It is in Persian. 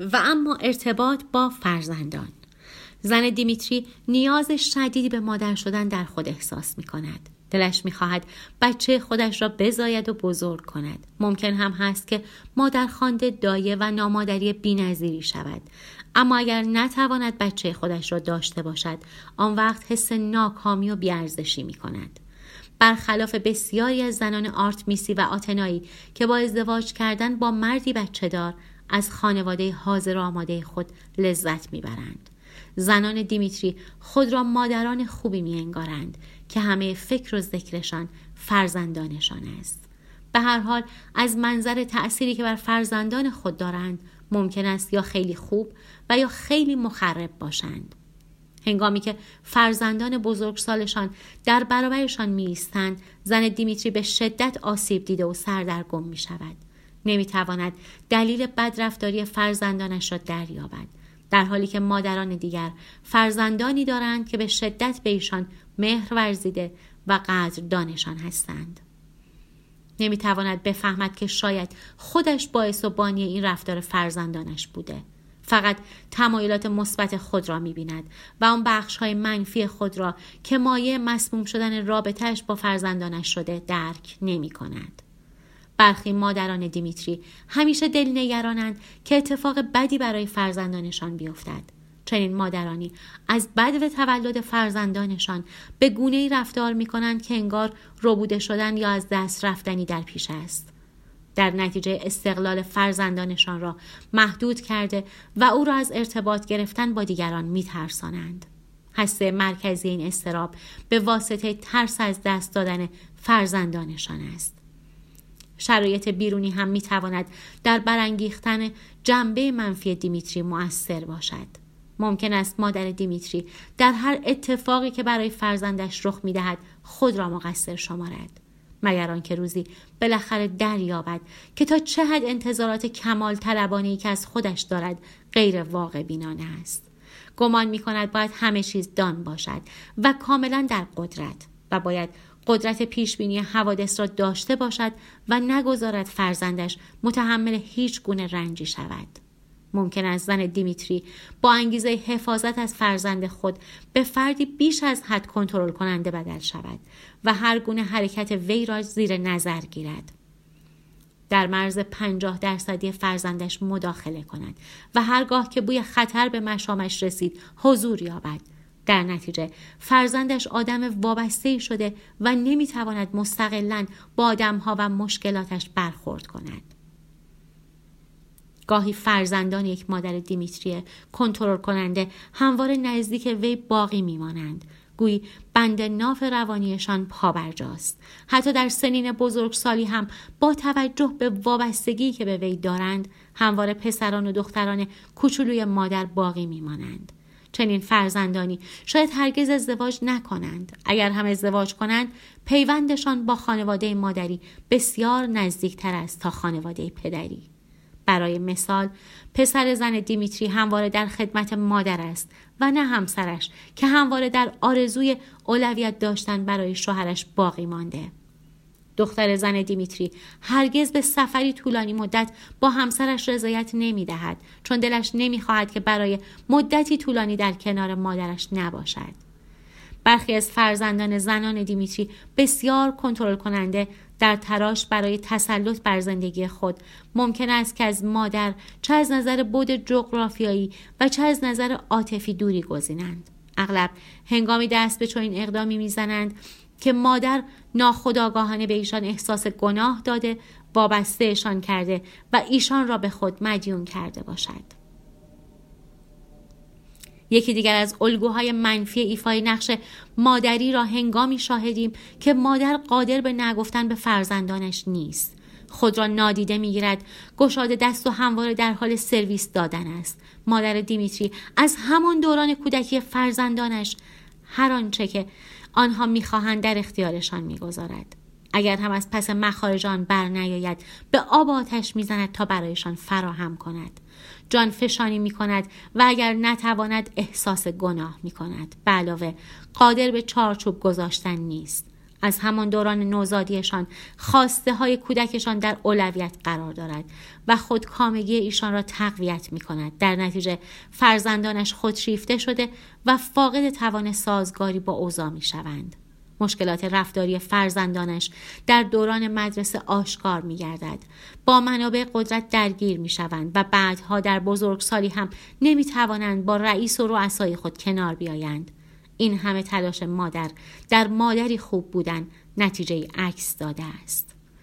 و اما ارتباط با فرزندان. زن دیمیتری نیاز شدیدی به مادر شدن در خود احساس می کند. دلش می‌خواهد بچه خودش را بزاید و بزرگ کند. ممکن هم هست که مادر خانده دایه و نامادری بینظیری شود. اما اگر نتواند بچه خودش را داشته باشد آن وقت حس ناکامی و بیارزشی می کند برخلاف بسیاری از زنان آرت میسی و آتنایی که با ازدواج کردن با مردی بچه دار از خانواده حاضر آماده خود لذت می‌برند. زنان دیمیتری خود را مادران خوبی می انگارند که همه فکر و ذکرشان فرزندانشان است. به هر حال از منظر تأثیری که بر فرزندان خود دارند ممکن است یا خیلی خوب و یا خیلی مخرب باشند. هنگامی که فرزندان بزرگسالشان در برابرشان می زن دیمیتری به شدت آسیب دیده و سردرگم می شود. نمی تواند دلیل بدرفتاری فرزندانش را دریابد. در حالی که مادران دیگر فرزندانی دارند که به شدت به ایشان مهر ورزیده و دانشان هستند. نمی‌تواند بفهمد که شاید خودش باعث و بانی این رفتار فرزندانش بوده. فقط تمایلات مثبت خود را می‌بیند و آن بخش های منفی خود را که مایه مسموم شدن رابطهش با فرزندانش شده درک نمی کند. برخی مادران دیمیتری همیشه دل نگرانند که اتفاق بدی برای فرزندانشان بیفتد. چنین مادرانی از بد و تولد فرزندانشان به گونه ای رفتار می کنند که انگار ربوده شدن یا از دست رفتنی در پیش است. در نتیجه استقلال فرزندانشان را محدود کرده و او را از ارتباط گرفتن با دیگران میترسانند هسته مرکزی این استراب به واسطه ترس از دست دادن فرزندانشان است شرایط بیرونی هم می‌تواند در برانگیختن جنبه منفی دیمیتری مؤثر باشد. ممکن است مادر دیمیتری در هر اتفاقی که برای فرزندش رخ می‌دهد خود را مقصر شمارد. مگر آنکه روزی بالاخره دریابد که تا چه حد انتظارات کمال طلبانه که از خودش دارد غیر واقع بینانه است. گمان می کند باید همه چیز دان باشد و کاملا در قدرت. و باید قدرت پیشبینی حوادث را داشته باشد و نگذارد فرزندش متحمل هیچ گونه رنجی شود. ممکن است زن دیمیتری با انگیزه حفاظت از فرزند خود به فردی بیش از حد کنترل کننده بدل شود و هر گونه حرکت وی را زیر نظر گیرد. در مرز پنجاه درصدی فرزندش مداخله کند و هرگاه که بوی خطر به مشامش رسید حضور یابد. در نتیجه. فرزندش آدم وابسته شده و نمی‌تواند مستقلا با آدمها و مشکلاتش برخورد کند. گاهی فرزندان یک مادر دیمیتری کنترل کننده همواره نزدیک وی باقی میمانند. گویی بند ناف روانیشان پابرجاست. حتی در سنین بزرگسالی هم با توجه به وابستگی که به وی دارند همواره پسران و دختران کوچولوی مادر باقی میمانند. چنین فرزندانی. شاید هرگز ازدواج نکنند. اگر هم ازدواج کنند پیوندشان با خانواده مادری بسیار نزدیکتر است تا خانواده پدری. برای مثال پسر زن دیمیتری همواره در خدمت مادر است و نه همسرش که همواره در آرزوی اولویت داشتن برای شوهرش باقی مانده. دختر زن دیمیتری هرگز به سفری طولانی مدت با همسرش رضایت نمی دهد چون دلش نمی خواهد که برای مدتی طولانی در کنار مادرش نباشد. برخی از فرزندان زنان دیمیتری بسیار کنترل کننده در تراش برای تسلط بر زندگی خود ممکن است که از مادر چه از نظر بود جغرافیایی و چه از نظر عاطفی دوری گزینند اغلب هنگامی دست به چنین اقدامی می‌زنند که مادر ناخداگاهانه به ایشان احساس گناه داده وابستهشان کرده و ایشان را به خود مدیون کرده باشد. یکی دیگر از الگوهای منفی ایفای نقش مادری را هنگامی شاهدیم که مادر قادر به نگفتن به فرزندانش نیست. خود را نادیده می‌گیرد گشاده دست و همواره در حال سرویس دادن است. مادر دیمیتری از همان دوران کودکی فرزندانش هر آنچه که آنها می‌خواهند در اختیارشان می‌گذارد. اگر هم از پس مخارج آن بر نیاید به آب آتش می‌زند تا برایشان فراهم کند. جان فشانی می کند و اگر نتواند احساس گناه می کند به علاوه قادر به چارچوب گذاشتن نیست. از همان دوران نوزادیشان خواسته های کودکشان در اولویت قرار دارد و خودکامگی ایشان را تقویت می کند. در نتیجه فرزندانش خودشیفته شده و فاقد توان سازگاری با اوضاع می شوند. مشکلات رفتاری فرزندانش در دوران مدرسه آشکار می گردد. با منابع قدرت درگیر می شوند و بعدها در بزرگسالی هم نمی توانند با رئیس و رؤسای خود کنار بیایند. این همه تلاش مادر در مادری خوب بودن نتیجه عکس داده است.